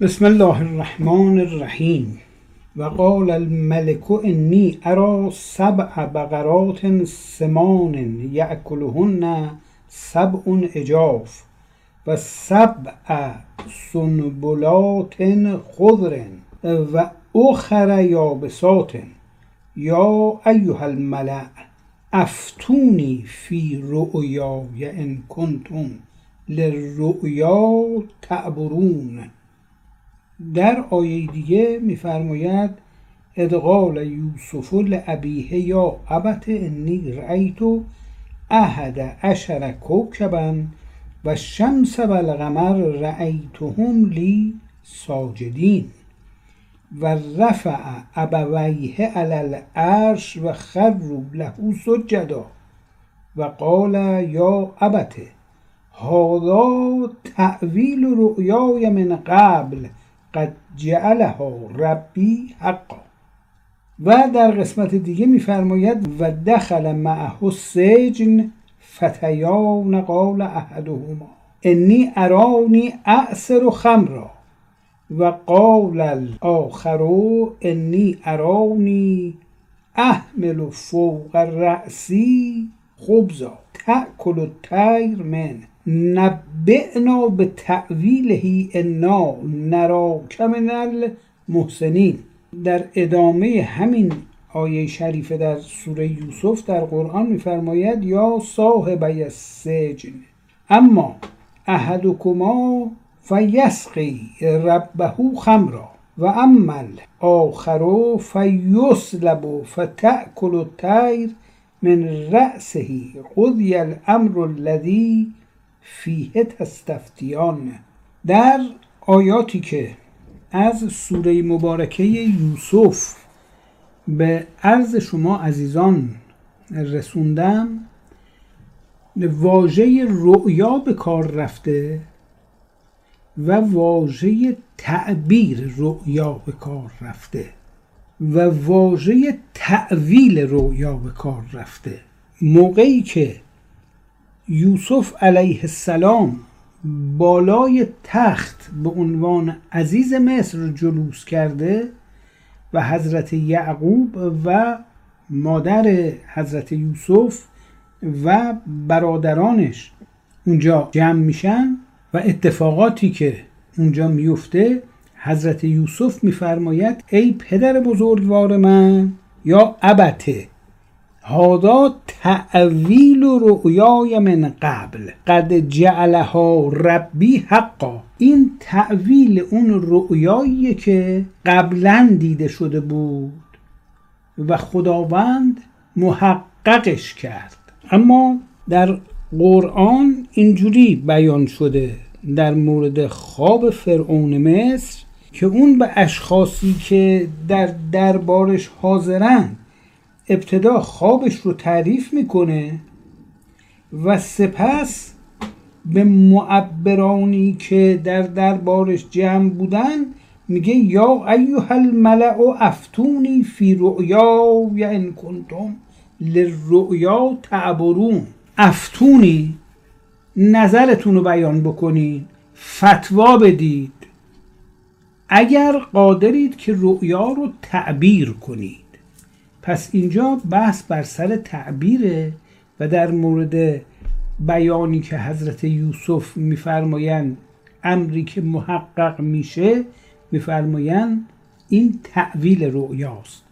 بسم الله الرحمن الرحیم. و قال الملك انی ارى سبع بقرات سمان یأکلهن سبع عجاف و سبع سنبلات خضر و اخر یابسات. یا ایها الملأ افتونی فی رؤیای ان کنتم للرؤیا تعبرون. در آیه دیگه میفرماید ادغال یوسف لابیه یا ابت انی رأیت احد عشر کوکبا و شمس و القمر رأیتهم لی ساجدین. و رفع ابویه علی العرش و خروا له سجدا و قال یا ابته هذا تعویل رؤیای من قبل قد جعلها ربی حقا. و در قسمت دیگه میفرماید و دخل معه السجن فتیان قال احدهما انی ارانی اعصر خمرا. و قال الاخر انی ارانی احمل فوق رأسی خبزا تأکل الطیر من. نبئنا به تعویله انا نراک من المحسنین. در ادامه همین آیه شریفه در سوره یوسف در قرآن میفرماید یا صاحب السجن. اما احدکما فیسقی ربه خمرا و اما آخر فیسلب فتأکل الطیر من رأسه قضی الامر الذی فیه تستفتیان. در آیاتی که از سوره مبارکه یوسف به عرض شما عزیزان رسوندم واژه رؤیا به کار رفته و واژه تعبیر رؤیا به کار رفته. و واژه تعویل رؤیا به کار رفته. موقعی که یوسف علیه السلام بالای تخت به عنوان عزیز مصر جلوس کرده و حضرت یعقوب و مادر حضرت یوسف و برادرانش اونجا جمع میشن و اتفاقاتی که اونجا میفته حضرت یوسف میفرماید ای پدر بزرگوار من یا ابته هادا تعویل رؤیای من قبل. قد جعلها ربی حقا. این تعویل اون رؤیایی که قبلا دیده شده بود و خداوند محققش کرد. اما در قرآن اینجوری بیان شده در مورد خواب فرعون مصر که اون به اشخاصی که در دربارش حاضرند ابتدا خوابش رو تعریف می‌کنه و سپس به معبرانی که در دربارش جمع بودن میگه یا ایها الملع افتونی فی رؤیا یا ان کنتم للرؤیا تعبرون. افتونی نظرتون رو بیان بکنید فتوا بدید. اگر قادرید که رؤیا رو تعبیر کنید. پس اینجا بحث بر سر تعبیره و در مورد بیانی که حضرت یوسف میفرمایند امری که محقق میشه میفرمایند این تعویل رؤیاست.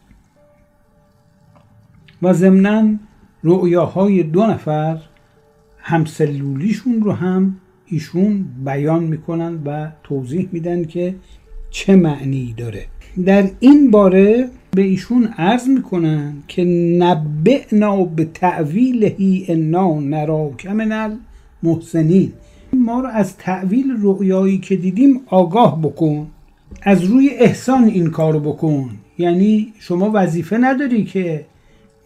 و ضمنا رؤیاهای دو نفر همسلولیشون رو هم ایشون بیان می‌کنن و توضیح میدن که چه معنی داره. در این باره به ایشون عرض می‌کنن که نبعنا به تعویلهی انا نراک من المحسنین. ما رو از تعویل رؤیایی که دیدیم آگاه بکن از روی احسان این کارو بکن. یعنی شما وظیفه نداری که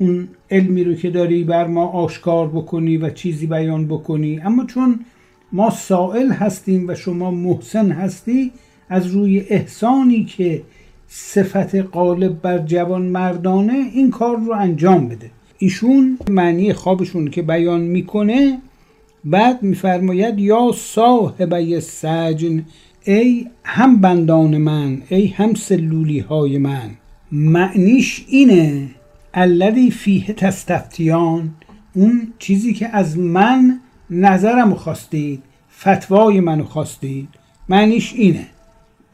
اون علمی رو که داری بر ما آشکار بکنی و چیزی بیان بکنی. اما چون ما سائل هستیم و شما محسن هستی از روی احسانی که صفت غالب بر جوان مردانه این کار رو انجام بده. ایشون معنی خوابشون که بیان می‌کنه بعد میفرماید یا صاحبه سجن ای هم بندان من ای هم سلولی های من. معنیش اینه الذی فیه تستفتیان اون چیزی که از من نظرم خواستید فتوای منو خواستید. معنیش اینه.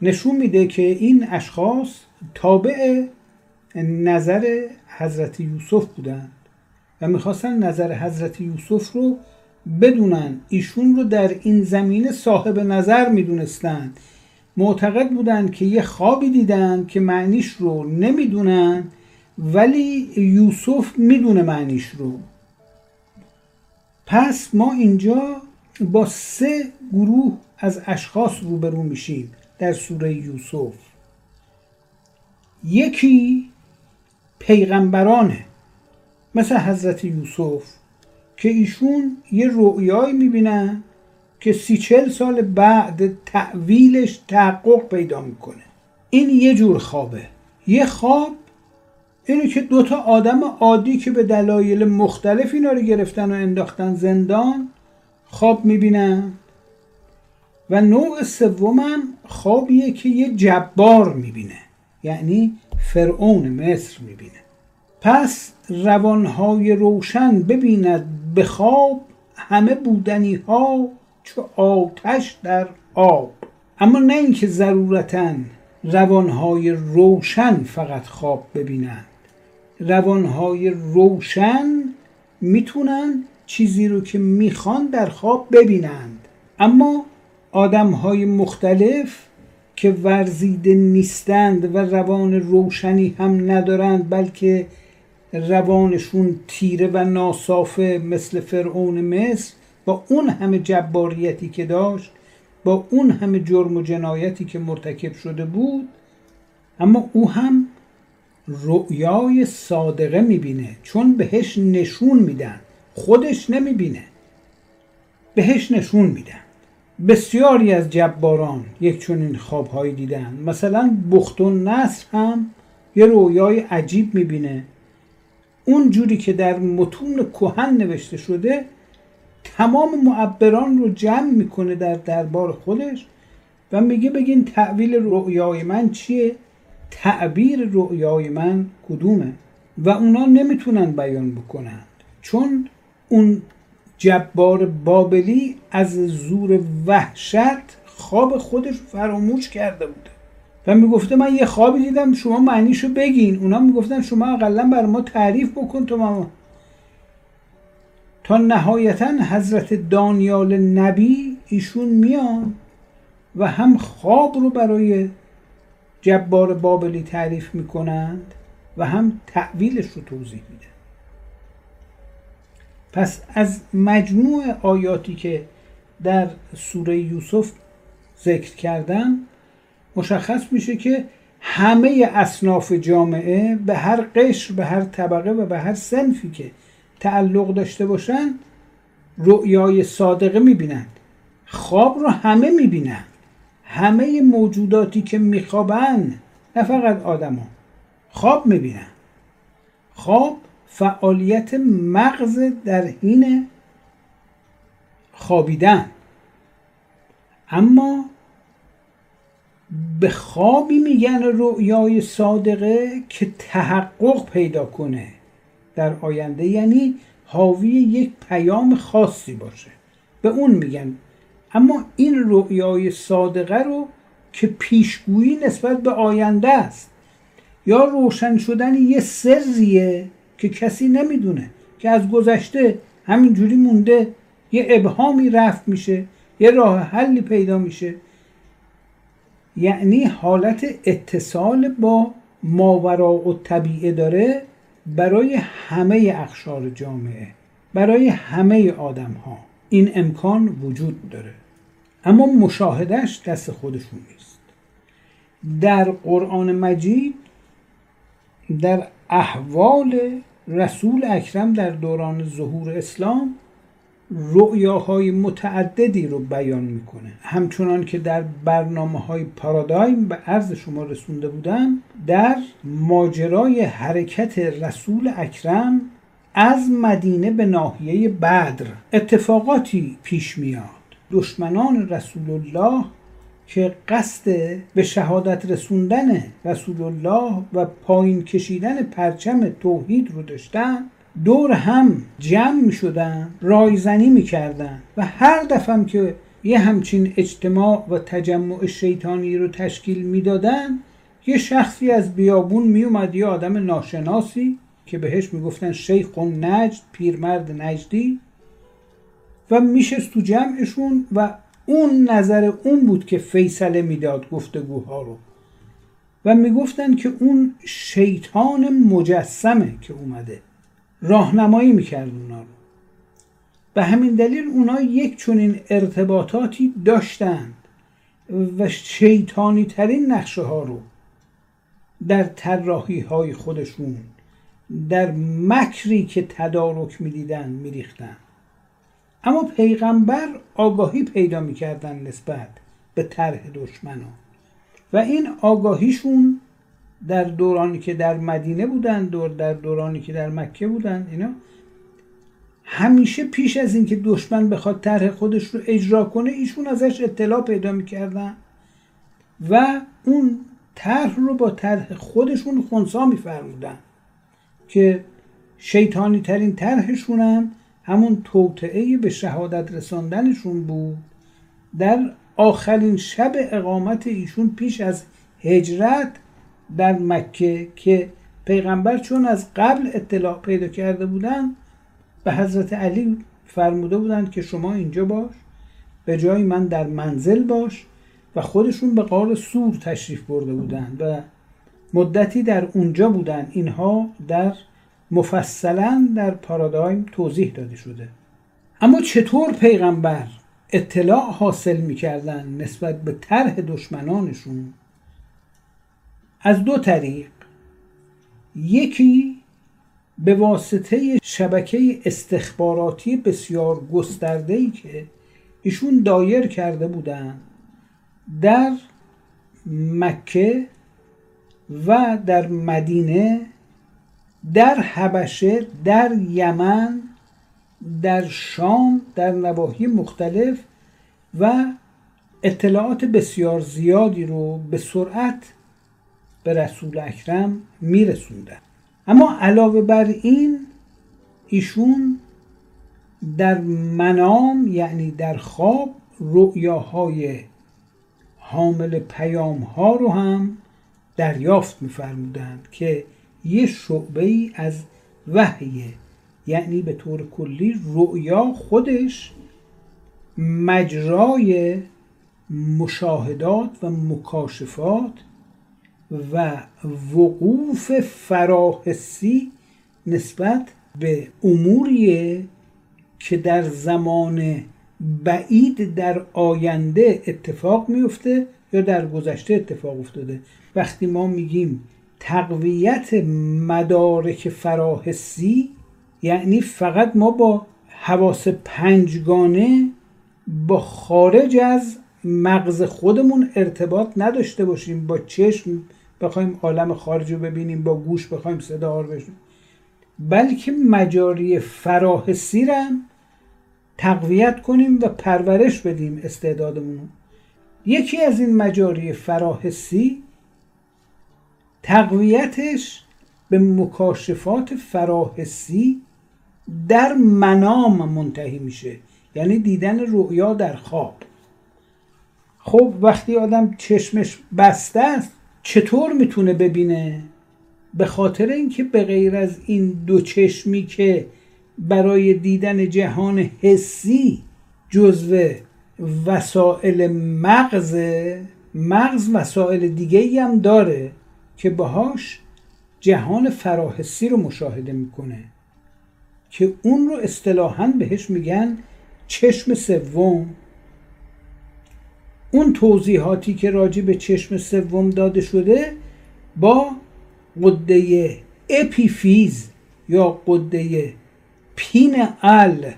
نشون میده که این اشخاص تابع نظر حضرت یوسف بودند و می‌خواستن نظر حضرت یوسف رو بدونن. ایشون رو در این زمینه صاحب نظر می‌دونستند. معتقد بودند که یه خوابی دیدن که معنیش رو نمی‌دونن. ولی یوسف می‌دونه معنیش رو. پس ما اینجا با سه گروه از اشخاص روبرو میشیم در سوره یوسف. یکی پیغمبرانه مثل حضرت یوسف که ایشون یه رؤیایی می‌بینن که سی چل سال بعد تعویلش تحقق پیدا می‌کنه. این یه جور خوابه. یه خواب اینه که دوتا آدم عادی که به دلایل مختلف اینا رو گرفتن و انداختن زندان خواب می‌بینن. و نوع سومم خوابیه که یه جبار می‌بینه. یعنی فرعون مصر می‌بینه. پس روانهای روشن ببیند به خواب همه بودنی ها چو آتش در آب. اما نه اینکه ضرورتا روانهای روشن فقط خواب ببینند روانهای روشن می‌تونن چیزی رو که می‌خوان در خواب ببینند. اما آدمهای مختلف که ورزیده نیستند و روان روشنی هم ندارند بلکه روانشون تیره و ناصافه مثل فرعون مصر با اون همه جباریتی که داشت با اون همه جرم و جنایتی که مرتکب شده بود اما او هم رؤیای صادقه می‌بینه. چون بهش نشون میدن. خودش نمی‌بینه. بهش نشون میدن. بسیاری از جباران یک چنین خوابهایی دیدن. مثلا بخت و نصر هم یه رویای عجیب می‌بینه. اون جوری که در متون کهن نوشته شده تمام معبران رو جمع می‌کنه در دربار خودش و میگه بگین تعویل رؤیای من چیه؟ تعبیر رؤیای من کدومه و اونا نمی‌تونن بیان بکنند چون اون جبار بابلی از زور وحشت خواب خودش فراموش کرده بوده. و می‌گفته من یه خوابی دیدم شما معنیشو بگین. اونا می‌گفتن شما اقلا بر ما تعریف بکن تو ما تا نهایتا حضرت دانیال نبی ایشون میان و هم خواب رو برای جبار بابلی تعریف می‌کنند و هم تعویلش رو توضیح میدن. پس از مجموع آیاتی که در سوره یوسف ذکر کردم مشخص میشه که همه اصناف جامعه به هر قشر به هر طبقه و به هر سنفی که تعلق داشته باشن رؤیای صادقه می‌بینند. خواب رو همه می‌بینند. همه موجوداتی که میخوابن نه فقط آدما. خواب می‌بینن. خواب فعالیت مغز در حین خوابیدن. اما به خوابی میگن رؤیای صادقه که تحقق پیدا کنه در آینده. یعنی حاوی یک پیام خاصی باشه. به اون میگن اما این رؤیای صادقه رو که پیشگویی نسبت به آینده است. یا روشن شدن یه سریه که کسی نمی‌دونه که از گذشته همینجوری مونده یه ابهامی رفت میشه یه راه حلی پیدا میشه. یعنی حالت اتصال با ماورا و طبیعه داره برای همه اخشار جامعه برای همه آدم ها این امکان وجود داره. اما مشاهدش دست خودشون نیست. در قرآن مجید در احوال رسول اکرم در دوران ظهور اسلام رؤیاهای متعددی رو بیان می‌کنه. همچنان که در برنامه های پارادایم به عرض شما رسونده بودم در ماجرای حرکت رسول اکرم از مدینه به ناحیه بدر اتفاقاتی پیش میاد. دشمنان رسول الله که قصد به شهادت رسوندن رسول الله و پایین کشیدن پرچم توحید رو داشتن دور هم جمع می شدن رایزنی می کردن و هر دفعه که یه همچین اجتماع و تجمع شیطانی رو تشکیل می‌دادن یه شخصی از بیابون می اومد یه آدم ناشناسی که بهش می‌گفتن شیخ نجد پیرمرد نجدی. و میشست تو جمعشون و اون نظر اون بود که فیصله می‌داد گفتگوها رو. و می‌گفتن که اون شیطان مجسمه که اومده. راهنمایی می‌کرد اونا رو. به همین دلیل اونا یک چنین ارتباطاتی داشتند و شیطانی ترین نقشه ها رو در طراحی های خودشون در مکری که تدارک می‌دیدن میریختن. اما پیغمبر آگاهی پیدا می‌کردن نسبت به طرح دشمنان. و این آگاهیشون در دورانی که در مدینه بودن دور در دورانی که در مکه بودن اینا همیشه پیش از اینکه دشمن بخواد طرح خودش رو اجرا کنه ایشون ازش اطلاع پیدا می‌کردن و اون طرح رو با طرح خودشون خونسا میفرمودن که شیطانی ترین طرحشون هم همون توطعه به شهادت رساندنشون بود. در آخرین شب اقامت ایشون پیش از هجرت در مکه که پیغمبر چون از قبل اطلاع پیدا کرده بودن به حضرت علی فرموده بودند که شما اینجا باش به جای من در منزل باش و خودشون به قار سور تشریف برده بودند و مدتی در اونجا بودن اینها در مفصلا در پارادایم توضیح داده شده. اما چطور پیغمبر اطلاع حاصل می‌کردن نسبت به طرح دشمنانشون؟ از دو طریق. یکی به واسطه شبکه استخباراتی بسیار گسترده‌ای که ایشون دایر کرده بودند در مکه و در مدینه در حبشه در یمن در شام در نواحی مختلف و اطلاعات بسیار زیادی رو به سرعت به رسول اکرم میرسوندن. اما علاوه بر این ایشون در منام یعنی در خواب رؤیاهای حامل پیام ها رو هم دریافت میفرمودند که یه شعبه ای از وحیه یعنی به طور کلی رؤیا خودش مجرای مشاهدات و مکاشفات و وقوف فراحسی نسبت به اموریه که در زمان بعید در آینده اتفاق میفته یا در گذشته اتفاق افتاده. وقتی ما میگیم تقویت مدارک فراحسی یعنی فقط ما با حواس پنجگانه با خارج از مغز خودمون ارتباط نداشته باشیم با چشم بخوایم عالم خارج رو ببینیم با گوش بخوایم صدا رو بشنویم. بلکه مجاری فراحسی رو تقویت کنیم و پرورش بدیم استعدادمون یکی از این مجاری فراحسی تقویتش به مکاشفات فراحسی در منام منتهی میشه. یعنی دیدن رؤیا در خواب. خب وقتی آدم چشمش بسته است چطور می‌تونه ببینه؟ به خاطر اینکه به غیر از این دو چشمی که برای دیدن جهان حسی جزو وسایل مغز مغز وسایل دیگه هم داره که باهاش جهان فراحسی رو مشاهده می‌کنه که اون رو اصطلاحا بهش میگن چشم سوم. اون توضیحاتی که راجع به چشم سوم داده شده با قده اپیفیز یا قده پین ال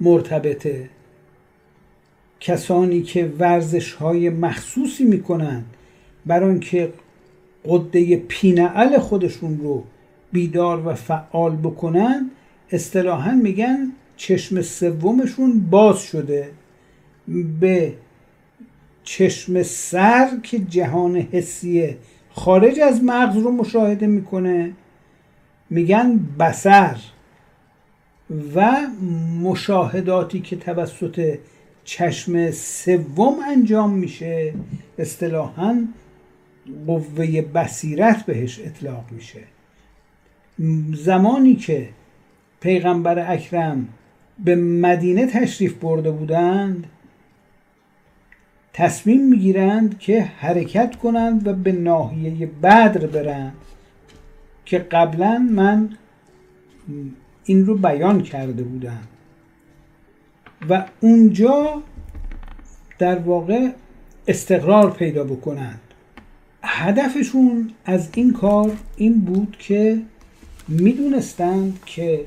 مرتبطه. کسانی که ورزش های مخصوصی می‌کنند برای اینکه قده پینعل خودشون رو بیدار و فعال بکنن اصطلاحا میگن چشم سومشون باز شده به چشم سر که جهان حسی خارج از مغز رو مشاهده می‌کنه. میگن بسر و مشاهداتی که توسط چشم سوم انجام میشه اصطلاحا قوه بصیرت بهش اطلاق میشه. زمانی که پیغمبر اکرم به مدینه تشریف برده بودند تصمیم می‌گیرند که حرکت کنند و به ناحیه بدر برند که قبلا من این رو بیان کرده بودم. و اونجا در واقع استقرار پیدا بکنند. هدفشون از این کار این بود که می‌دونستند که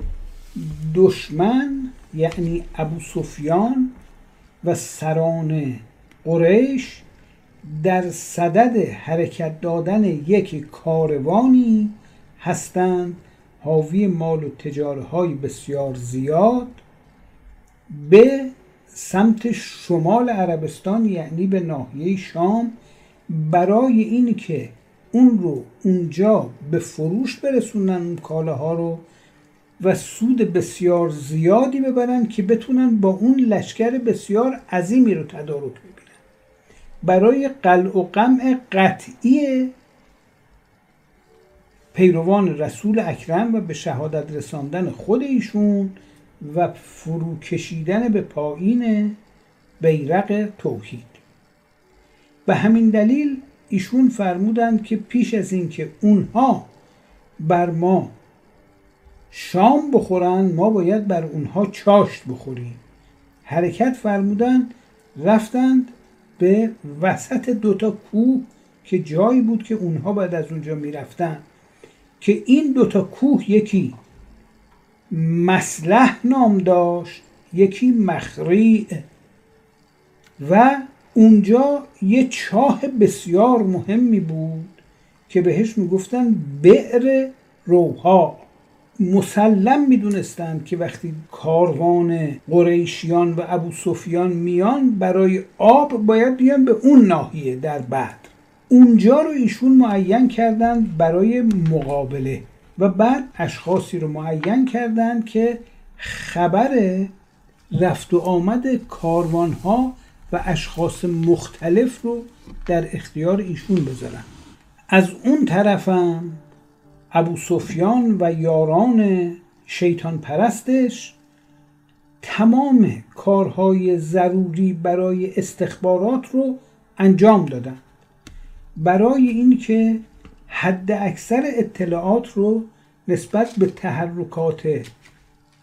دشمن یعنی ابو سفیان و سران قریش در صدد حرکت دادن یک کاروانی هستند. حاوی مال و تجاره های بسیار زیاد. به سمت شمال عربستان یعنی به ناحیه شام برای این که اون رو اونجا به فروش برسونن اون کالاها رو و سود بسیار زیادی ببرن که بتونن با اون لشکر بسیار عظیمی رو تدارک ببینن. برای قلع و قمع قطعی پیروان رسول اکرم و به شهادت رساندن خود ایشون و فرو کشیدن به پایین بیرق توحید. به همین دلیل ایشون فرمودند که پیش از اینکه اونها بر ما شام بخورن ما باید بر اونها چاشت بخوریم. حرکت فرمودند رفتند به وسط دوتا کوه که جایی بود که اونها بعد از اونجا می‌رفتن که این دوتا کوه یکی مسلح نام داشت یکی مخریع و اونجا یه چاه بسیار مهمی بود که بهش می‌گفتن بئر روها مسلم می‌دونستند که وقتی کاروان قریشیان و ابو سفیان میان برای آب باید بیان به اون ناحیه در بعد اونجا رو ایشون معین کردند برای مقابله و بعد اشخاصی رو معین کردند که خبر رفت و آمد کاروان ها و اشخاص مختلف رو در اختیار ایشون بذارن. از اون طرفم ابو سفیان و یاران شیطان پرستش تمام کارهای ضروری برای استخبارات رو انجام دادن. برای اینکه حد اکثر اطلاعات رو نسبت به تحرکات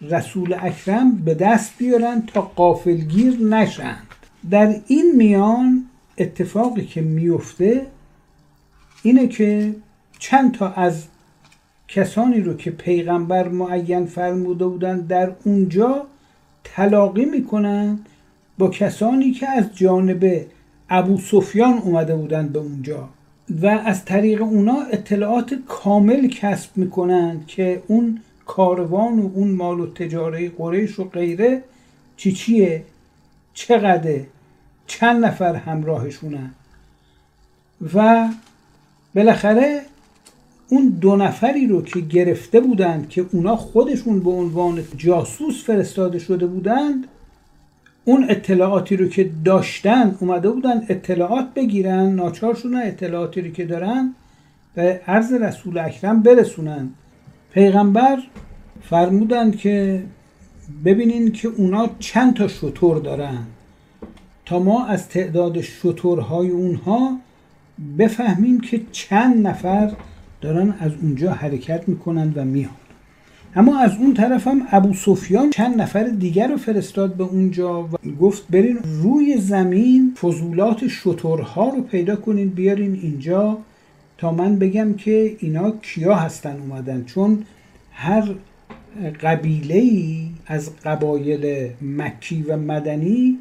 رسول اکرم به دست بیارن تا قافلگیر نشند در این میان اتفاقی که میفته اینه که چند تا از کسانی رو که پیغمبر معین فرموده بودن در اونجا تلاقی می‌کنن با کسانی که از جانب ابو سفیان اومده بودن به اونجا. و از طریق اونا اطلاعات کامل کسب می‌کنند که اون کاروان و اون مال و تجاره قریش و غیره چی چیه؟ چقدر چند نفر همراهشونن؟ و بالاخره اون دو نفری رو که گرفته بودند که اونا خودشون به عنوان جاسوس فرستاده شده بودند اون اطلاعاتی رو که داشتن اومده بودن اطلاعات بگیرن ناچار شدن اطلاعاتی رو که دارن به عرض رسول اکرم برسونن. پیغمبر فرمودند که ببینین که اونا چند تا شطور دارن. تا ما از تعداد شطورهای اونها بفهمیم که چند نفر دارن از اونجا حرکت می‌کنن و میان. اما از اون طرف هم ابو سفیان چند نفر دیگر رو فرستاد به اونجا و گفت برین روی زمین فضولات شطورها رو پیدا کنین بیارین اینجا تا من بگم که اینا کیا هستن اومدن. چون هر قبیله ای از قبایل مکی و مدنی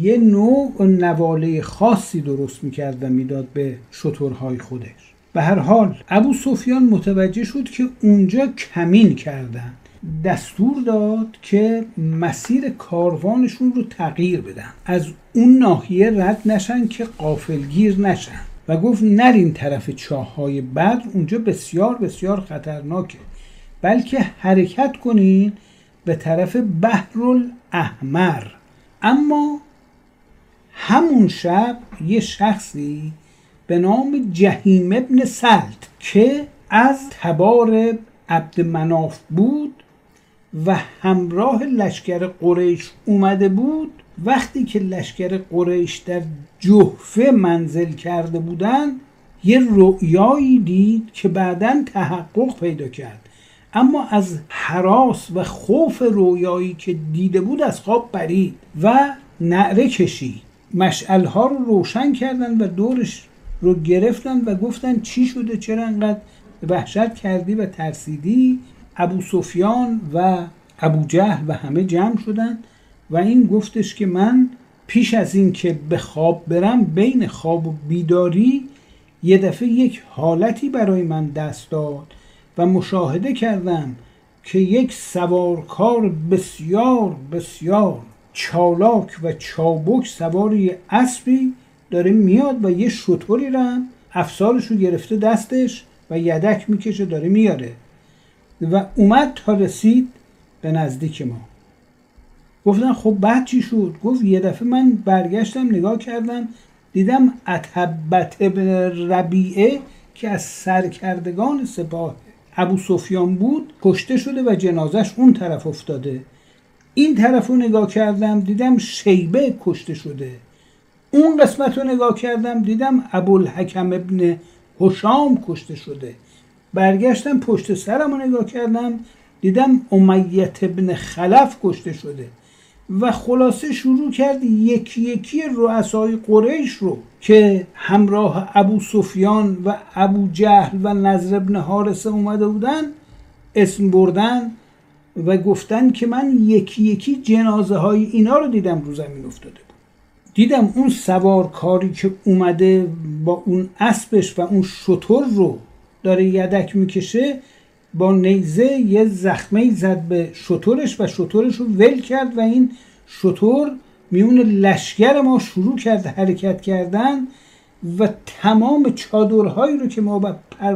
یه نوع نواله خاصی درست می‌کرد و می‌داد به شترهای خودش. به هر حال ابو سفیان متوجه شد که اونجا کمین کردن. دستور داد که مسیر کاروانشون رو تغییر بدن. از اون ناحیه رد نشن که قافلگیر نشن. و گفت نرین طرف چاه های بدر اونجا بسیار بسیار خطرناکه. بلکه حرکت کنین به طرف بحر الاحمر اما همون شب یه شخصی به نام جهیم ابن سلت که از تبار عبد مناف بود و همراه لشکر قریش اومده بود وقتی که لشکر قریش در جحفه منزل کرده بودن یه رؤیایی دید که بعدا تحقق پیدا کرد. اما از حراس و خوف رویایی که دیده بود از خواب پرید و نعره کشید. مشعلها رو روشن کردن و دورش رو گرفتن و گفتن چی شده چرا انقدر وحشت کردی و ترسیدی؟ ابو سفیان و ابو جهل و همه جمع شدن و این گفتش که من پیش از این که به خواب برم بین خواب و بیداری یه دفعه یک حالتی برای من دست داد. و مشاهده کردم که یک سوارکار بسیار بسیار چالاک و چابک سواری اسبی داره میاد و یه شطوری رم افسارش رو گرفته دستش و یدک می‌کشه داره میاره. و اومد تا رسید به نزدیک ما. گفتن خب بعد چی شد؟ گفت یه دفعه من برگشتم نگاه کردم دیدم اتبت ربیعه که از سرکردگان سپاه ابو سفیان بود کشته شده و جنازش اون طرف افتاده. این طرف رو نگاه کردم دیدم شیبه کشته شده. اون قسمت رو نگاه کردم دیدم ابوالحکم ابن هشام کشته شده. برگشتم پشت سرم رو نگاه کردم دیدم امیت ابن خلف کشته شده. و خلاصه شروع کرد یکی یکی رؤسای قریش رو که همراه ابو سفیان و ابو جهل و نظر ابن حارسه اومده بودن اسم بردن و گفتن که من یکی یکی جنازه های اینا رو دیدم رو زمین افتاده بود. دیدم اون سوارکاری که اومده با اون اسبش و اون شطور رو داره یدک می‌کشه با نیزه یه زخمه زد به شطورش و شطورش رو ول کرد و این شطور میون لشگر ما شروع کرد حرکت کردن و تمام چادرهایی رو که ما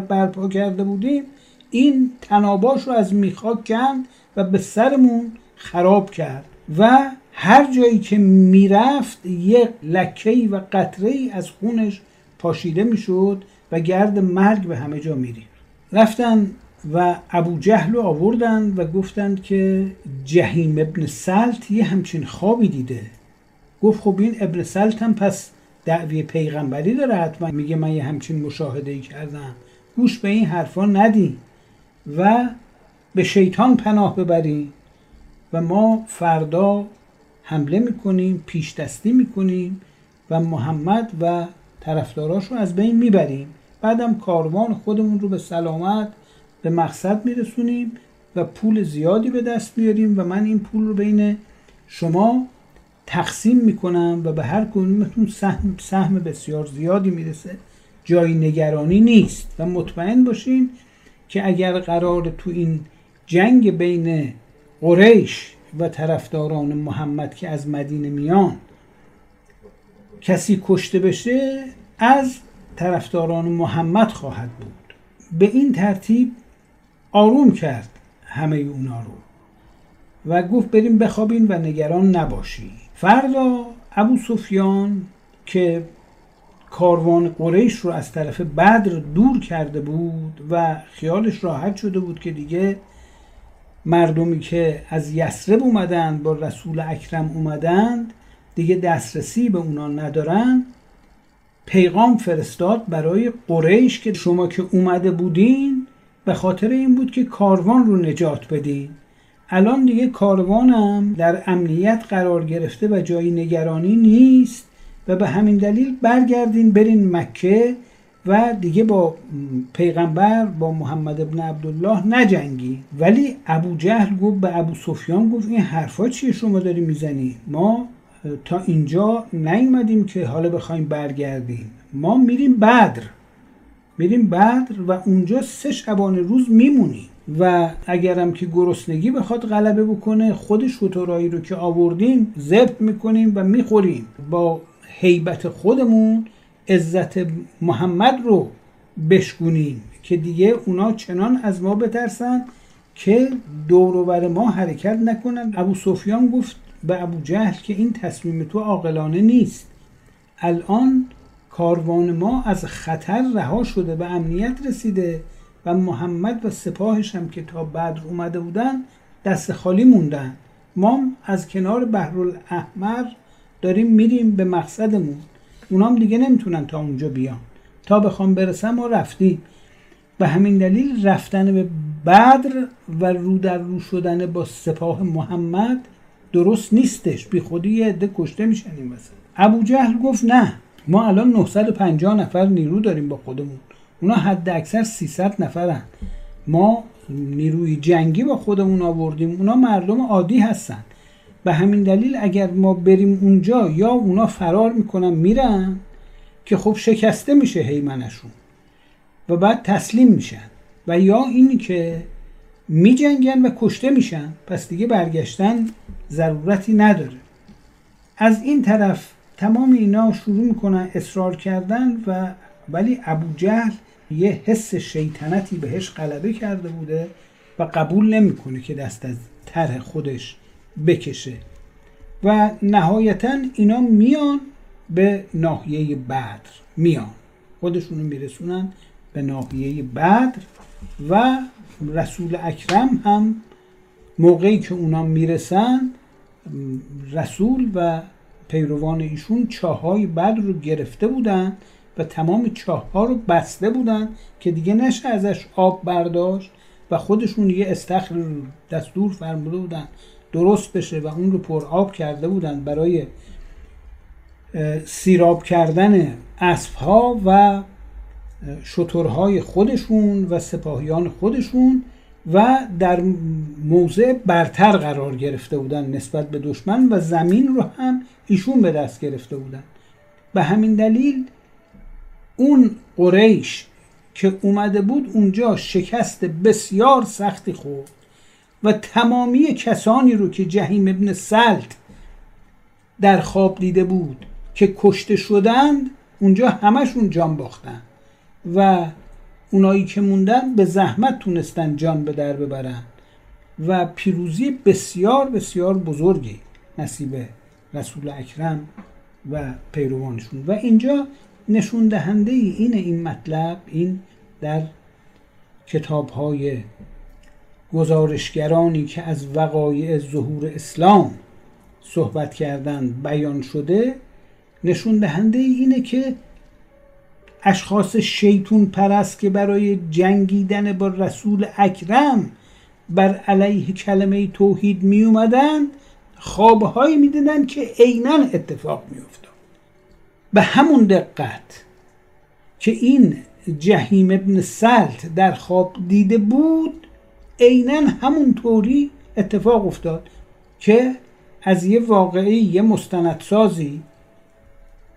برپا کرده بودیم این تناباش رو از میخاک کند و به سرمون خراب کرد. و هر جایی که می‌رفت یک لکه و قطره از خونش پاشیده می‌شد و گرد مرگ به همه جا میرید رفتن و ابو جهل رو آوردن و گفتند که جهیم ابن سلت یه همچین خوابی دیده. گفت خب این ابن سلت هم پس دعوی پیغمبری داره حتما. میگه من یه همچین مشاهده ای کردم. گوش به این حرفا ندی و به شیطان پناه ببریم و ما فردا حمله می‌کنیم پیش دستی می‌کنیم و محمد و طرفداراش رو از بین می‌بریم. بعدم کاروان خودمون رو به سلامت به مقصد میرسونیم و پول زیادی به دست میاریم و من این پول رو بین شما تقسیم می‌کنم و به هر کدومتون سهم, سهم بسیار زیادی می‌رسه. جای نگرانی نیست و مطمئن باشین که اگر قرار تو این جنگ بین قریش و طرفداران محمد که از مدینه میان کسی کشته بشه از طرفداران محمد خواهد بود. به این ترتیب آروم کرد همه اونا رو و گفت بریم بخوابین و نگران نباشی فردا ابو سفیان که کاروان قریش رو از طرف بدر دور کرده بود و خیالش راحت شده بود که دیگه مردمی که از یسرب اومدند با رسول اکرم اومدند دیگه دسترسی به اونا ندارن. پیغام فرستاد برای قریش که شما که اومده بودین به خاطر این بود که کاروان رو نجات بدین. الان دیگه کاروانم در امنیت قرار گرفته و جایی نگرانی نیست و به همین دلیل برگردین برین مکه و دیگه با پیغمبر با محمد ابن عبدالله نجنگی ولی ابو جهل گفت به ابو سفیان گفت این حرفا چیه شما داری می‌زنی؟ ما تا اینجا نیومدیم که حالا بخوایم برگردیم. ما میریم بدر. میریم بدر و اونجا سه شبانه روز میمونیم. و اگرم که گرسنگی بخواد غلبه بکنه خود شترایی رو که آوردیم ذبح می‌کنیم و می‌خوریم. با هیبت خودمون عزت محمد رو بشگونیم که دیگه اونا چنان از ما بترسن که دور ما حرکت نکنن. ابو سفیان گفت به ابو جهل که این تصمیم تو عاقلانه نیست. الان کاروان ما از خطر رها شده به امنیت رسیده. و محمد و سپاهش هم که تا بدر اومده بودن دست خالی موندن. ما از کنار بحرالاحمر داریم میریم به مقصدمون. اونام دیگه نمی‌تونن تا اونجا بیان. تا بخوام برسم ما رفتیم به همین دلیل رفتن به بدر و رو در رو شدن با سپاه محمد درست نیستش. بی خودی یه عده کشته میشن این ابو جهل گفت نه. ما الان 950 نفر نیرو داریم با خودمون. اونا حد اکثر 300 نفرن. ما نیروی جنگی با خودمون آوردیم. اونا مردم عادی هستن. به همین دلیل اگر ما بریم اونجا یا اونا فرار می‌کنن میرن که خب شکسته میشه هیمنشون و بعد تسلیم میشن. و یا اینی که میجنگن و کشته میشن پس دیگه برگشتن ضرورتی نداره. از این طرف تمام اینا شروع می‌کنن اصرار کردن و ولی ابو جهل یه حس شیطنتی بهش غلبه کرده بوده و قبول نمی‌کنه که دست از طرح خودش بکشه. و نهایتا اینا میان به ناحیه بدر. میان. خودشونو میرسونن به ناحیه بدر و رسول اکرم هم موقعی که اونا می‌رسن رسول و پیروان ایشون چاهای بد رو گرفته بودن و تمام چاه ها رو بسته بودن که دیگه نشه ازش آب برداشت و خودشون یه استخر دستور فرموده بودن درست بشه و اون رو پر آب کرده بودن برای سیراب کردن اسب ها و شترهای خودشون و سپاهیان خودشون و در موضع برتر قرار گرفته بودن نسبت به دشمن و زمین رو هم ایشون به دست گرفته بودن. به همین دلیل اون قریش که اومده بود اونجا شکست بسیار سختی خورد و تمامی کسانی رو که جهیم ابن سلط در خواب دیده بود که کشته شدند اونجا همشون جان باختن و اونایی که موندن به زحمت تونستن جان به در ببرن و پیروزی بسیار بسیار بزرگی نصیب رسول اکرم و پیروانشون. و اینجا نشون دهنده این این مطلب این در کتاب های گزارشگرانی که از وقایع ظهور اسلام صحبت کردن بیان شده نشون دهنده اینه که اشخاص شیطون پرست که برای جنگیدن با رسول اکرم بر علیه کلمه توحید می اومدن خوابهایی می‌دیدن که عینا اتفاق می افتاد به همون دقت که این جهیم ابن سلت در خواب دیده بود عینا همون طوری اتفاق افتاد که از یه واقعی یه مستندسازی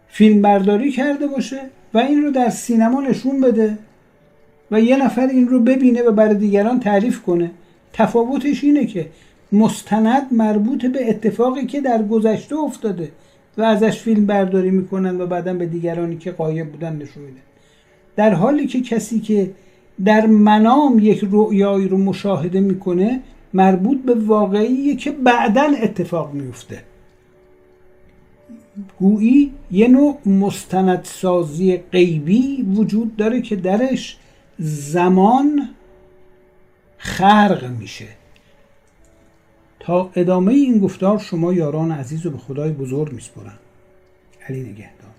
فیلم برداری کرده باشه و این رو در سینما نشون بده و یه نفر این رو ببینه و برای دیگران تعریف کنه. تفاوتش اینه که مستند مربوط به اتفاقی که در گذشته افتاده. و ازش فیلم برداری می‌کنن و بعدا به دیگرانی که قایب بودن نشون میدن. در حالی که کسی که در منام یک رؤیایی رو مشاهده می‌کنه مربوط به واقعی که بعدا اتفاق میفته گویی یه نوع مستندسازی غیبی وجود داره که درش زمان خرق میشه. تا ادامه این گفتار شما یاران عزیز و به خدای بزرگ میسپرم علی نگهدار.